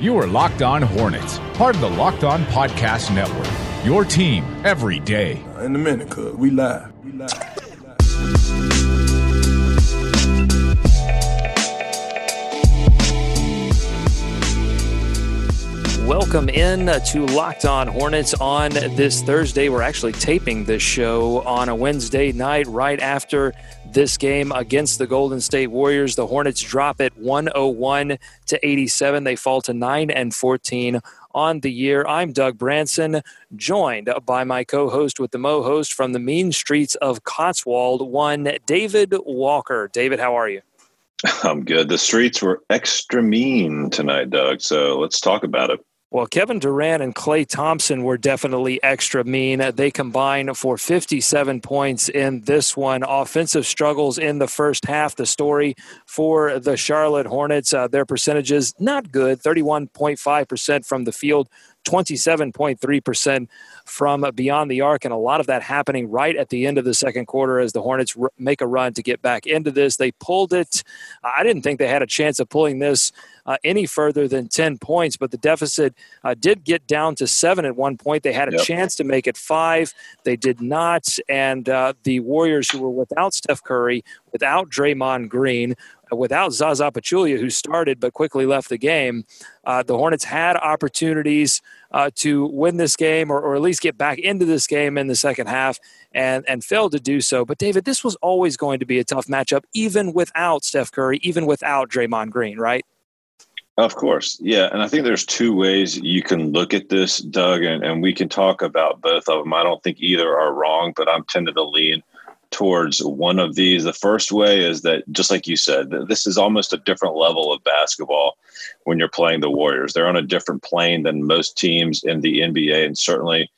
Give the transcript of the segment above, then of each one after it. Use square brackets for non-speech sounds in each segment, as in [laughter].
You are Locked On Hornets, part of the Locked On Podcast Network. Your team every day. Uh, in a minute, cuz we live. We live. Welcome in to Locked On Hornets on this Thursday. We're actually taping this show on a Wednesday night right after this game against the Golden State Warriors. The Hornets drop it 101 to 87. They fall to 9 and 14 on the year. I'm Doug Branson, joined by my co-host with the Mo host from the mean streets of Cotswold, one David Walker. David, how are you? I'm good. The streets were extra mean tonight, Doug. So let's talk about it. Well, Kevin Durant and Klay Thompson were definitely extra mean. They combined for 57 points in this one. Offensive struggles in the first half. The story for the Charlotte Hornets, uh, their percentages not good 31.5% from the field, 27.3% from beyond the arc, and a lot of that happening right at the end of the second quarter as the Hornets r- make a run to get back into this. They pulled it. I didn't think they had a chance of pulling this uh, any further than 10 points, but the deficit uh, did get down to seven at one point. They had a yep. chance to make it five. They did not. And uh, the Warriors, who were without Steph Curry, without Draymond Green, without Zaza Pachulia, who started but quickly left the game, uh, the Hornets had opportunities uh, to win this game or, or at least get back into this game in the second half and, and failed to do so. But, David, this was always going to be a tough matchup, even without Steph Curry, even without Draymond Green, right? Of course. Yeah. And I think there's two ways you can look at this, Doug, and, and we can talk about both of them. I don't think either are wrong, but I'm tended to lean towards one of these. The first way is that, just like you said, this is almost a different level of basketball when you're playing the Warriors. They're on a different plane than most teams in the NBA, and certainly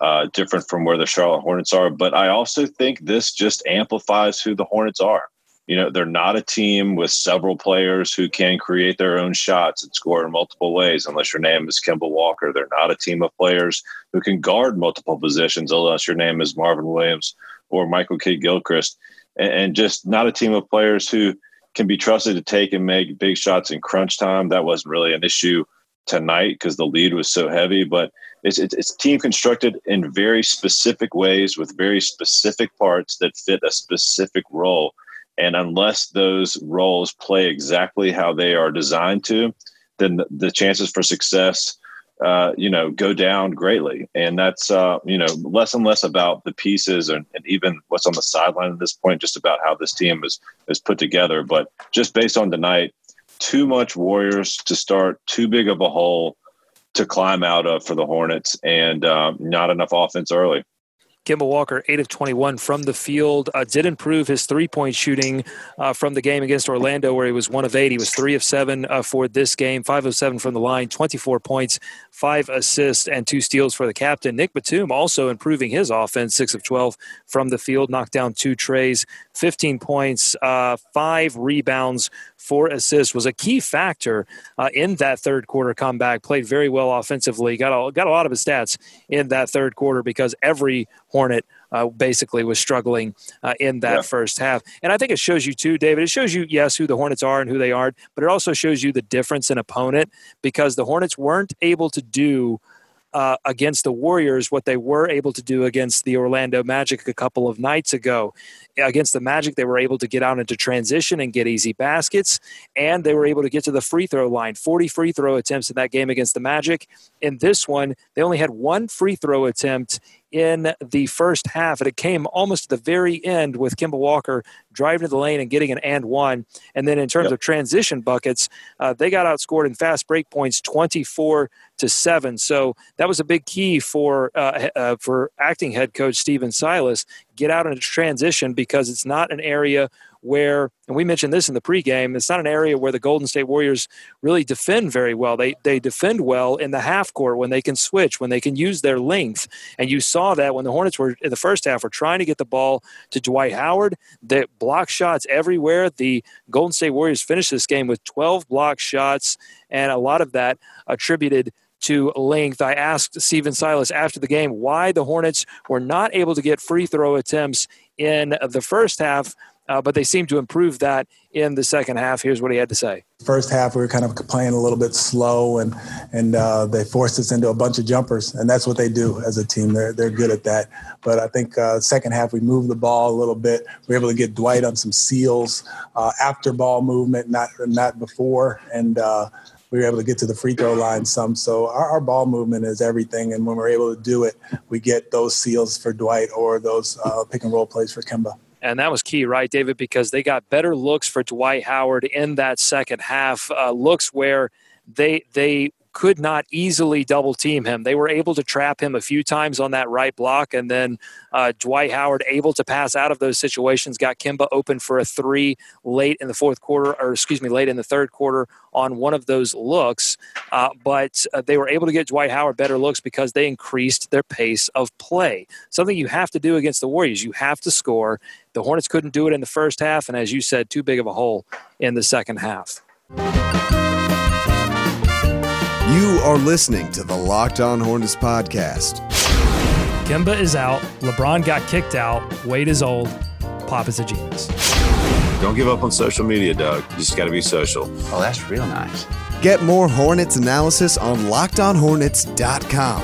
uh, different from where the Charlotte Hornets are. But I also think this just amplifies who the Hornets are. You know, they're not a team with several players who can create their own shots and score in multiple ways, unless your name is Kemba Walker. They're not a team of players who can guard multiple positions, unless your name is Marvin Williams or Michael K. Gilchrist, and, and just not a team of players who can be trusted to take and make big shots in crunch time. That wasn't really an issue tonight because the lead was so heavy, but it's, it's, it's team constructed in very specific ways with very specific parts that fit a specific role. And unless those roles play exactly how they are designed to, then the chances for success uh, you know, go down greatly. And that's, uh, you know, less and less about the pieces and, and, even what's on the sideline at this point, just about how this team is, is put together. But just based on tonight, too much Warriors to start too big of a hole to climb out of for the Hornets and um, not enough offense early. Kemba Walker, 8 of 21 from the field, uh, did improve his three point shooting uh, from the game against Orlando, where he was 1 of 8. He was 3 of 7 uh, for this game, 5 of 7 from the line, 24 points, 5 assists, and 2 steals for the captain. Nick Batum also improving his offense, 6 of 12 from the field, knocked down two trays, 15 points, uh, 5 rebounds, four assists, was a key factor uh, in that third quarter comeback. Played very well offensively, got a, got a lot of his stats in that third quarter because every Hornet uh, basically was struggling uh, in that yeah. first half. And I think it shows you too, David. It shows you, yes, who the Hornets are and who they aren't, but it also shows you the difference in opponent because the Hornets weren't able to do – uh, against the Warriors what they were able to do against the Orlando Magic a couple of nights ago. Against the Magic, they were able to get out into transition and get easy baskets, and they were able to get to the free throw line. 40 free throw attempts in that game against the Magic. In this one, they only had one free throw attempt in the first half, and it came almost to the very end with Kemba Walker driving to the lane and getting an and one. And then in terms yep. of transition buckets, uh, they got outscored in fast break points 24 to seven. So that was a big key for uh, uh, for acting head coach Stephen Silas. Get out into transition because it's not an area where, and we mentioned this in the pregame, it's not an area where the Golden State Warriors really defend very well. They they defend well in the half court when they can switch, when they can use their length. And you saw that when the Hornets were in the first half were trying to get the ball to Dwight Howard. They block shots everywhere. The Golden State Warriors finished this game with 12 block shots, and a lot of that attributed to length. I asked Stephen Silas after the game why the Hornets were not able to get free throw attempts in the first half uh, but they seem to improve that in the second half. Here's what he had to say. First half, we were kind of playing a little bit slow, and and uh, they forced us into a bunch of jumpers, and that's what they do as a team. They're they're good at that. But I think uh, second half we moved the ball a little bit. We were able to get Dwight on some seals uh, after ball movement, not not before, and uh, we were able to get to the free throw line some. So our, our, ball movement is everything, and when we're able to do it, we get those seals for Dwight or those uh, pick and roll plays for Kemba. And that was key, right, David? Because they got better looks for Dwight Howard in that second half. Uh, looks where they they could not easily double team him. They were able to trap him a few times on that right block, and then uh, Dwight Howard able to pass out of those situations. Got Kemba open for a three late in the fourth quarter, or excuse me, late in the third quarter on one of those looks. Uh, but uh, they were able to get Dwight Howard better looks because they increased their pace of play. Something you have to do against the Warriors. You have to score. The Hornets couldn't do it in the first half, and as you said, too big of a hole in the second half. You are listening to the Locked On Hornets podcast. Kemba is out. LeBron got kicked out. Wade is old. Pop is a genius. Don't give up on social media, Doug. You just got to be social. Oh, that's real nice. Get more Hornets analysis on lockedonhornets.com.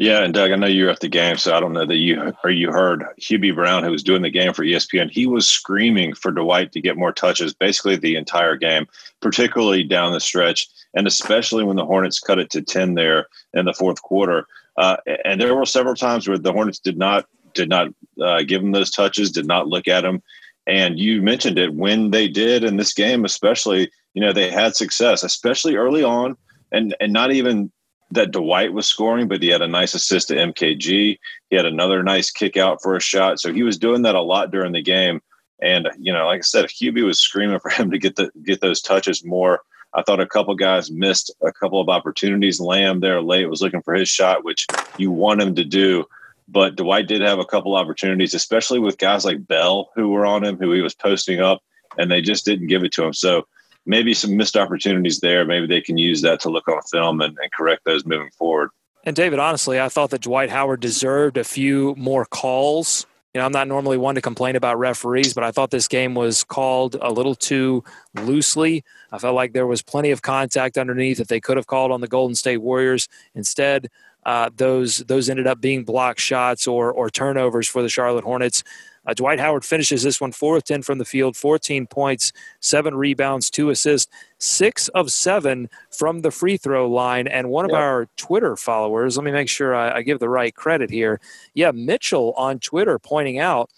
Yeah, and Doug, I know you were at the game, so I don't know that you or you heard Hubie Brown, who was doing the game for ESPN. He was screaming for Dwight to get more touches, basically the entire game, particularly down the stretch, and especially when the Hornets cut it to ten there in the fourth quarter. Uh, and there were several times where the Hornets did not did not uh, give him those touches, did not look at him. And you mentioned it when they did in this game, especially. You know, they had success, especially early on, and and not even that Dwight was scoring, but he had a nice assist to MKG. He had another nice kick out for a shot. So he was doing that a lot during the game. And you know, like I said, Hubie was screaming [laughs] for him to get the get those touches more. I thought a couple guys missed a couple of opportunities. Lamb there late was looking for his shot, which you want him to do. But Dwight did have a couple opportunities, especially with guys like Bell who were on him, who he was posting up, and they just didn't give it to him. So maybe some missed opportunities there. Maybe they can use that to look on film and, and correct those moving forward. And David, honestly, I thought that Dwight Howard deserved a few more calls. You know, I'm not normally one to complain about referees, but I thought this game was called a little too loosely. I felt like there was plenty of contact underneath that they could have called on the Golden State Warriors. Instead, uh, those those ended up being block shots or or turnovers for the Charlotte Hornets. Uh, Dwight Howard finishes this one 4 of 10 from the field, 14 points, 7 rebounds, 2 assists, 6 of 7 from the free throw line. And one of our Twitter followers, let me make sure I, I, give the right credit here. Yeah, Mitchell on Twitter pointing out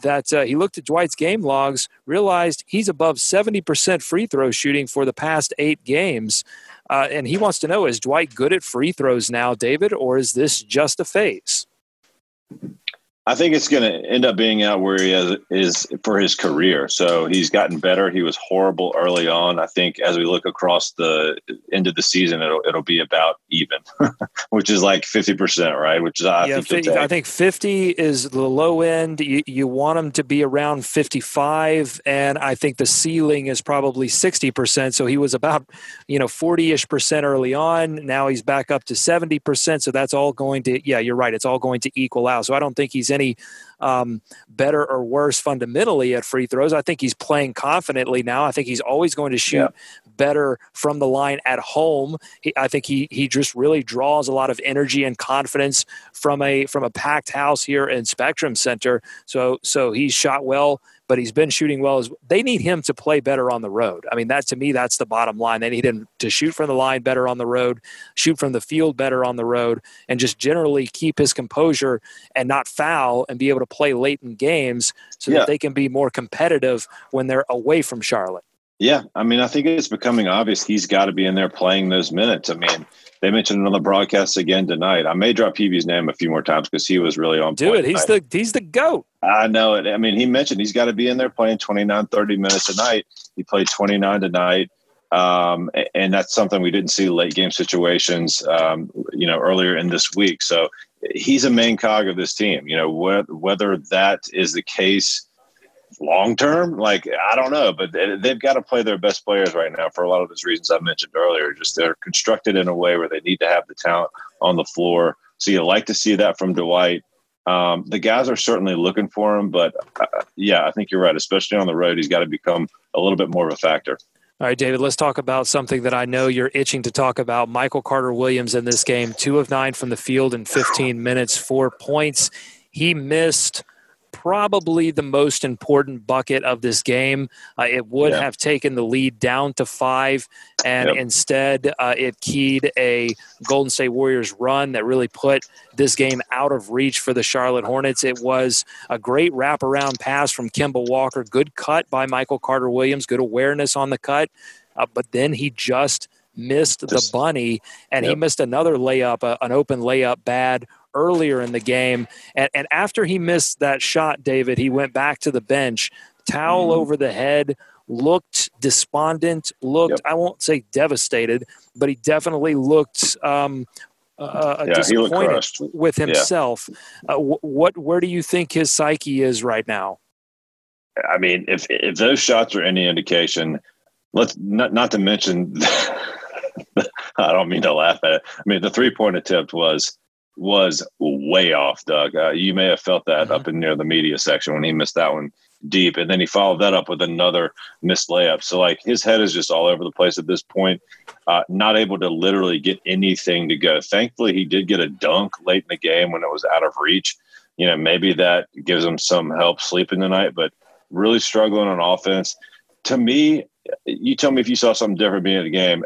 that uh, he looked at Dwight's game logs, realized he's above 70% free throw shooting for the past eight games. Uh, and he wants to know is Dwight good at free throws now, David, or is this just a phase? I think it's going to end up being out where he is, is for his career. So he's gotten better. He was horrible early on. I think as we look across the end of the season, it'll it'll be about even, [laughs] which is like fifty percent, right? Which is I yeah, think 50, I think fifty is the low end. You you want him to be around fifty five, and I think the ceiling is probably sixty percent. So he was about you know forty ish percent early on. Now he's back up to seventy percent. So that's all going to yeah, you're right. It's all going to equal out. So I don't think he's any um, better or worse fundamentally at free throws. I think he's playing confidently now. I think he's always going to shoot yeah. better from the line at home. He, I think he he just really draws a lot of energy and confidence from a from a packed house here in Spectrum Center. So so he's shot well but he's been shooting well. As they need him to play better on the road. I mean, that to me, that's the bottom line. They need him to shoot from the line better on the road, shoot from the field better on the road, and just generally keep his composure and not foul and be able to play late in games so yeah. that they can be more competitive when they're away from Charlotte. Yeah, I mean, I think it's becoming obvious he's got to be in there playing those minutes. I mean, they mentioned it on the broadcast again tonight. I may drop Hubie's name a few more times because he was really on. Do it. He's tonight. the he's the goat. I know it. I mean, he mentioned he's got to be in there playing 29, 30 minutes a night. He played 29 tonight. Um, and that's something we didn't see late game situations, um, you know, earlier in this week. So he's a main cog of this team. You know, wh- whether that is the case long term, like I don't know, but they've got to play their best players right now for a lot of those reasons I mentioned earlier. Just they're constructed in a way where they need to have the talent on the floor. So you like to see that from Dwight. Um, the guys are certainly looking for him, but uh, yeah, I think you're right. Especially on the road, he's got to become a little bit more of a factor. All right, David, let's talk about something that I know you're itching to talk about. Michael Carter Williams in this game, two of nine from the field in 15 minutes, four points. He missed probably the most important bucket of this game. Uh, it would yeah. have taken the lead down to five, and yep. instead uh, it keyed a Golden State Warriors run that really put this game out of reach for the Charlotte Hornets. It was a great wraparound pass from Kemba Walker, good cut by Michael Carter Williams, good awareness on the cut, uh, but then he just missed the bunny, and yep. he missed another layup, uh, an open layup bad earlier in the game. And, and after he missed that shot, David, he went back to the bench, towel mm-hmm. over the head, looked despondent, looked, yep. I won't say devastated, but he definitely looked. Um, uh, yeah, disappointed with himself. Yeah. Uh, what, where do you think his psyche is right now? I mean, if if those shots are any indication, let's not not to mention. [laughs] I don't mean to laugh at it. I mean, the three point attempt was was way off, Doug. Uh, you may have felt that mm-hmm. up in near the media section when he missed that one deep, and then he followed that up with another missed layup. So like his head is just all over the place at this point, uh, not able to literally get anything to go. Thankfully, he did get a dunk late in the game when it was out of reach. You know, maybe that gives him some help sleeping tonight, but really struggling on offense. To me, you tell me if you saw something different being in the game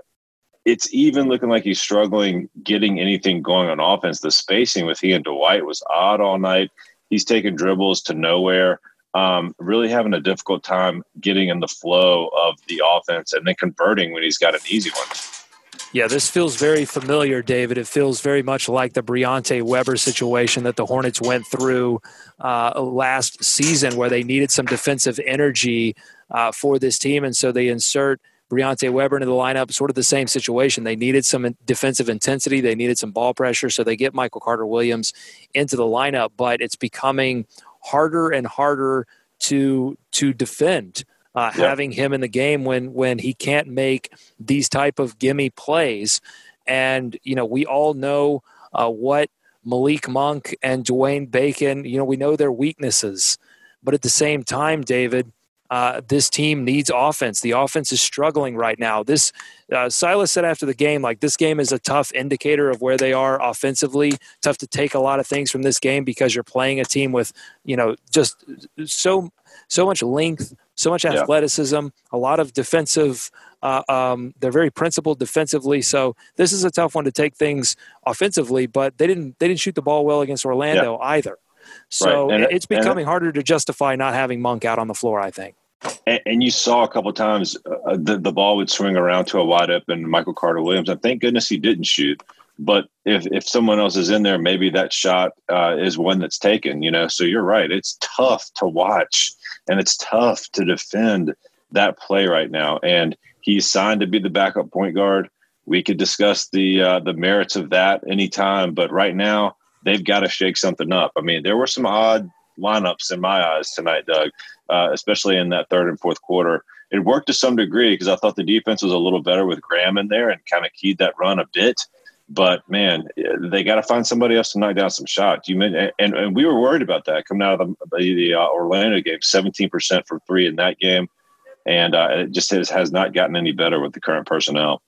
it's even looking like he's struggling getting anything going on offense. The spacing with he and Dwight was odd all night. He's taking dribbles to nowhere. Um, really having a difficult time getting in the flow of the offense and then converting when he's got an easy one. Yeah, this feels very familiar, David. It feels very much like the Briante Weber situation that the Hornets went through uh, last season, where they needed some defensive energy uh, for this team, and so they insert – Briante Weber into the lineup, sort of the same situation. They needed some defensive intensity, they needed some ball pressure, so they get Michael Carter Williams into the lineup, but it's becoming harder and harder to to defend. Uh, yep. Having him in the game when when he can't make these type of gimme plays, and you know we all know uh, what Malik Monk and Dwayne Bacon. You know we know their weaknesses, but at the same time, David, uh, this team needs offense. The offense is struggling right now. This uh, Silas said after the game, like this game is a tough indicator of where they are offensively. Tough to take a lot of things from this game because you're playing a team with you know just so so much length, so much athleticism, yeah. a lot of defensive. Uh, um, they're very principled defensively, so this is a tough one to take things offensively. But they didn't they didn't shoot the ball well against Orlando yeah. either. So right. it's becoming harder to justify not having Monk out on the floor. I think. And, and, you saw a couple times uh, the, the ball would swing around to a wide open Michael Carter Williams. And thank goodness he didn't shoot. But if, if someone else is in there, maybe that shot uh, is one that's taken, you know. So you're right. It's tough to watch and it's tough to defend that play right now. And he's signed to be the backup point guard. We could discuss the uh, the merits of that anytime, but right now they've got to shake something up. I mean, there were some odd lineups in my eyes tonight, Doug uh, especially in that third and fourth quarter. It worked to some degree because I thought the defense was a little better with Graham in there and kind of keyed that run a bit. But man, they got to find somebody else to knock down some shots. You mean, and, and we were worried about that coming out of the, the uh, Orlando game, seventeen percent for three in that game, and uh, it just has, has not gotten any better with the current personnel.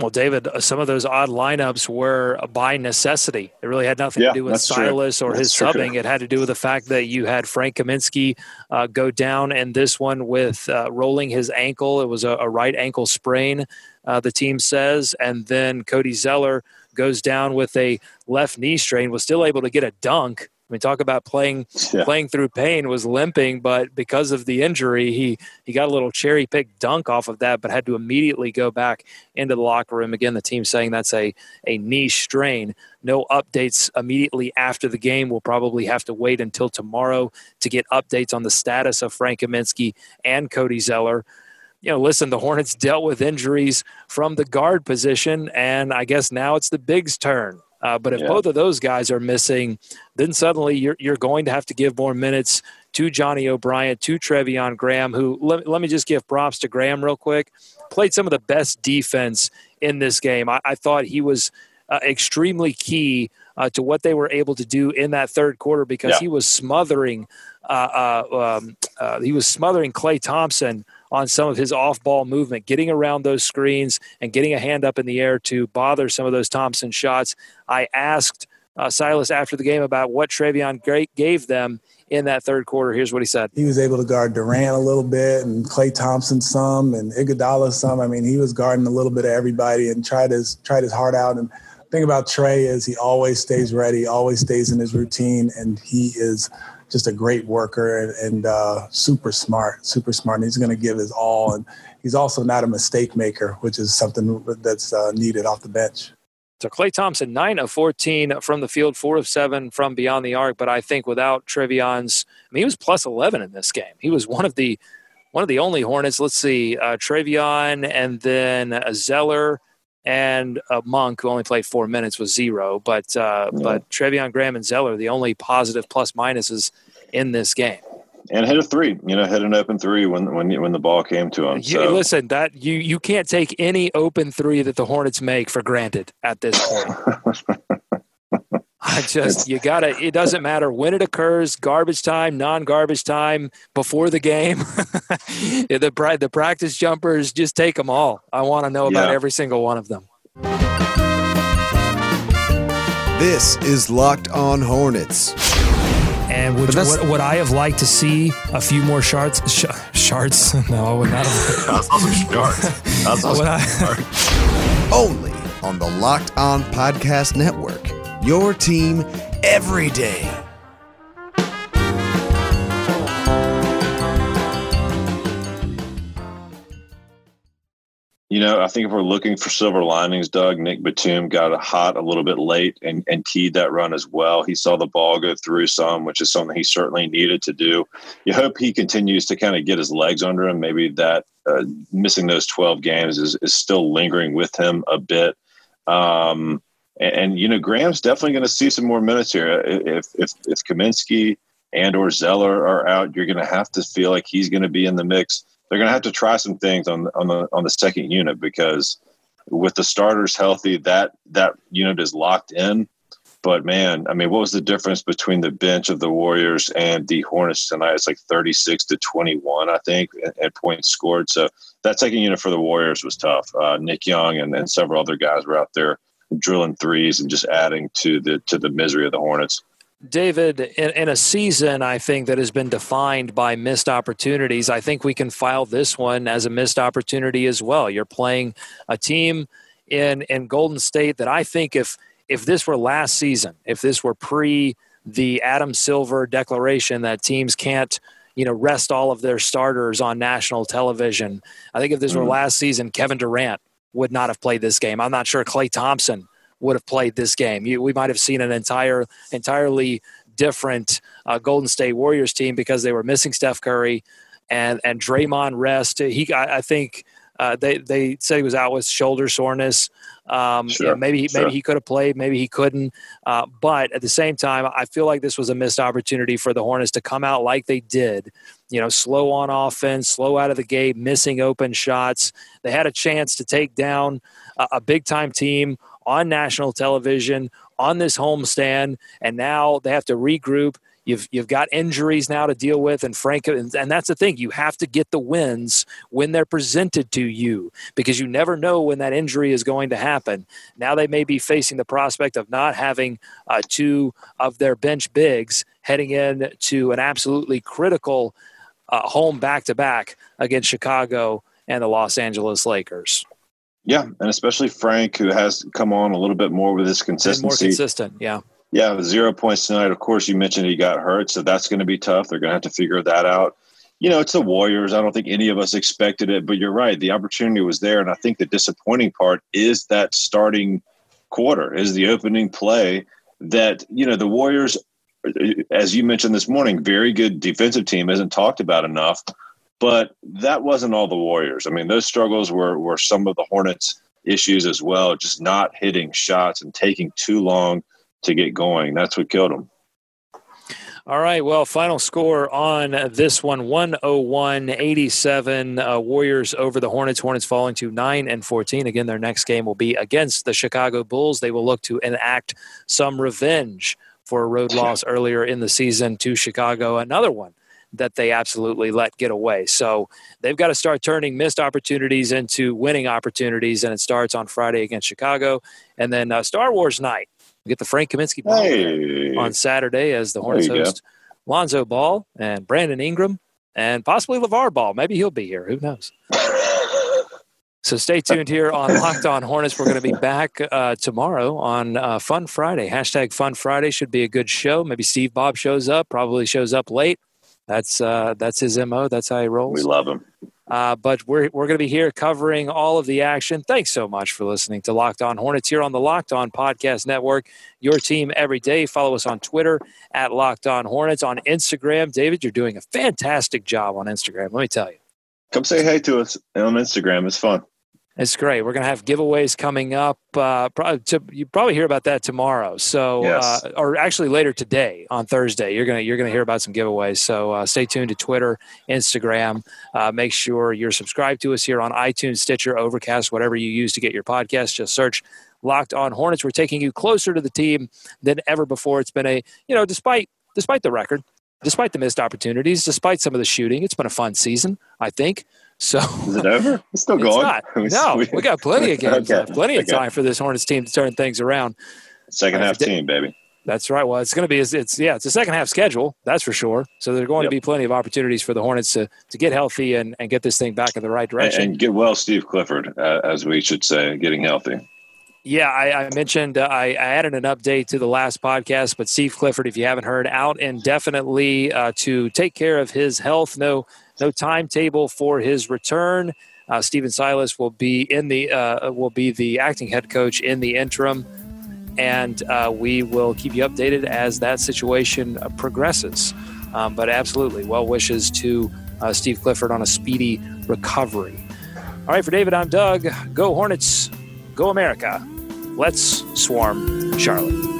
Well, David, uh, some of those odd lineups were by necessity. It really had nothing yeah, to do with Silas true. or that's his true. subbing. It had to do with the fact that you had Frank Kaminsky uh, go down and this one with uh, rolling his ankle. It was a, a right ankle sprain, uh, the team says. And then Cody Zeller goes down with a left knee strain, was still able to get a dunk I mean, talk about playing yeah. playing through pain. Was limping, but because of the injury, he he got a little cherry pick dunk off of that, but had to immediately go back into the locker room. Again, the team saying that's a a knee strain. No updates immediately after the game. We'll probably have to wait until tomorrow to get updates on the status of Frank Kaminsky and Cody Zeller you know, listen, the Hornets dealt with injuries from the guard position, and I guess now it's the Big's turn. Uh, but if yeah. both of those guys are missing, then suddenly you're, you're going to have to give more minutes to Johnny O'Bryant, to Treveon Graham, who let, let me just give props to Graham real quick. Played some of the best defense in this game. I, I thought he was uh, extremely key uh, to what they were able to do in that third quarter because yeah. he was smothering uh, uh um, uh, he was smothering Klay Thompson on some of his off-ball movement, getting around those screens and getting a hand up in the air to bother some of those Thompson shots. I asked uh, Silas after the game about what Treveon gave them in that third quarter. Here's what he said. He was able to guard Durant a little bit and Klay Thompson some and Iguodala some. I mean, he was guarding a little bit of everybody and tried his tried his heart out. And the thing about Trey is he always stays ready, always stays in his routine, and he is just a great worker and, and uh, super smart, super smart. And he's going to give his all. And he's also not a mistake maker, which is something that's uh, needed off the bench. So Klay Thompson, nine of fourteen from the field, four of seven from beyond the arc. But I think without Treveon's, I mean, he was plus eleven in this game. He was one of the one of the only Hornets. Let's see, uh, Treveon, and then a Zeller and a Monk, who only played four minutes, was zero. But uh, yeah. but Treveon Graham and Zeller, the only positive plus minuses in this game and hit a three. You know, hit an open three when when when the ball came to him. You, so. Listen, that you you can't take any open three that the Hornets make for granted at this point. [laughs] I just you gotta. It doesn't matter when it occurs, garbage time, non-garbage time, before the game. [laughs] the the practice jumpers, just take them all. I want to know about yeah. every single one of them. This is Locked On Hornets. And would, would, would, I have liked to see a few more shards? Sh- shards? [laughs] No, I would not have. That's awesome shards. That's [laughs] awesome I, Only on the Locked On Podcast Network. Your team every day. You know, I think if we're looking for silver linings, Doug, Nick Batum got hot a little bit late and, and keyed that run as well. He saw the ball go through some, which is something he certainly needed to do. You hope he continues to kind of get his legs under him. Maybe that uh, missing those 12 games is, is still lingering with him a bit. Um, and, and, you know, Graham's definitely going to see some more minutes here. If, if, if Kaminsky and or Zeller are out, you're going to have to feel like he's going to be in the mix they're going to have to try some things on on the on the second unit because with the starters healthy, that that unit is locked in. But man, I mean, what was the difference between the bench of the Warriors and the Hornets tonight? It's like 36 to 21, I think, at points scored. So that second unit for the Warriors was tough. Uh, Nick Young and, and several other guys were out there drilling threes and just adding to the to the misery of the Hornets. David, in, in, a season, I think that has been defined by missed opportunities, I think we can file this one as a missed opportunity as well. You're playing a team in in Golden State that I think if if this were last season, if this were pre the Adam Silver declaration that teams can't you know rest all of their starters on national television, I think if this mm-hmm. were last season, Kevin Durant would not have played this game. I'm not sure Klay Thompson would have played this game. You, we might have seen an entire entirely different uh, Golden State Warriors team because they were missing Steph Curry and and Draymond rest. He I, I think uh, they they said he was out with shoulder soreness. Um, sure, you know, maybe sure. maybe he could have played, maybe he couldn't. Uh, but at the same time, I feel like this was a missed opportunity for the Hornets to come out like they did. You know, slow on offense, slow out of the gate, missing open shots. They had a chance to take down a, a big time team on national television on this homestand, and now they have to regroup. You've you've got injuries now to deal with, and Frank, and, and that's the thing. You have to get the wins when they're presented to you because you never know when that injury is going to happen. Now they may be facing the prospect of not having uh, two of their bench bigs heading in to an absolutely critical uh, home back to back against Chicago and the Los Angeles Lakers. Yeah, and especially Frank, who has come on a little bit more with his consistency. more consistent, yeah. Yeah, zero points tonight. Of course, you mentioned he got hurt, so that's going to be tough. They're going to have to figure that out. You know, it's the Warriors. I don't think any of us expected it, but you're right. The opportunity was there, and I think the disappointing part is that starting quarter, is the opening play that you know the Warriors, as you mentioned this morning, very good defensive team isn't talked about enough. But that wasn't all the Warriors. I mean, those struggles were were some of the Hornets' issues as well, just not hitting shots and taking too long to get going. That's what killed them. All right. Well, final score on this one 101 87. Uh, Warriors over the Hornets. Hornets falling to 9 and 14. Again, their next game will be against the Chicago Bulls. They will look to enact some revenge for a road loss earlier in the season to Chicago. Another one that they absolutely let get away. So they've got to start turning missed opportunities into winning opportunities, and it starts on Friday against Chicago. And then uh, Star Wars night. We get the Frank Kaminsky Ball hey. on Saturday as the Hornets host go. Lonzo Ball and Brandon Ingram and possibly LaVar Ball. Maybe he'll be here. Who knows? [laughs] So stay tuned here on Locked On Hornets. We're going to be back uh, tomorrow on uh, Fun Friday. Hashtag Fun Friday should be a good show. Maybe Steve Bob shows up. Probably shows up late. That's uh, that's his mo. That's how he rolls. We love him. Uh, but we're, we're going to be here covering all of the action. Thanks so much for listening to Locked On Hornets here on the Locked On Podcast Network. Your team every day. Follow us on Twitter at Locked On Hornets. On Instagram, David, you're doing a fantastic job on Instagram. Let me tell you. Come say hey to us on Instagram. It's fun. It's great. We're going to have giveaways coming up. Uh, to, you probably hear about that tomorrow. So, yes. uh, or actually later today on Thursday, you're gonna you're gonna hear about some giveaways. So uh, stay tuned to Twitter, Instagram. Uh, make sure you're subscribed to us here on iTunes, Stitcher, Overcast, whatever you use to get your podcast. Just search Locked On Hornets. We're taking you closer to the team than ever before. It's been a you know despite despite the record, despite the missed opportunities, despite some of the shooting, it's been a fun season. I think. So is it over? [laughs] It's still going. It's [laughs] no, we got plenty of games, okay. left, plenty of time for this Hornets team to turn things around. Second half team, baby. That's right. Well, it's going to be it's yeah, it's a second half schedule, that's for sure. So there's going yep. to be plenty of opportunities for the Hornets to to get healthy and, and get this thing back in the right direction and, and get well, Steve Clifford, uh, as we should say, getting healthy. Yeah, I, I mentioned uh, I, I, added an update to the last podcast, but Steve Clifford, if you haven't heard, out indefinitely uh, to take care of his health. No, no timetable for his return. Uh, Stephen Silas will be in the uh, will be the acting head coach in the interim, and uh, we will keep you updated as that situation uh, progresses. Um, but absolutely, well wishes to uh, Steve Clifford on a speedy recovery. All right, for David, I'm Doug. Go Hornets, go America. Let's swarm Charlotte.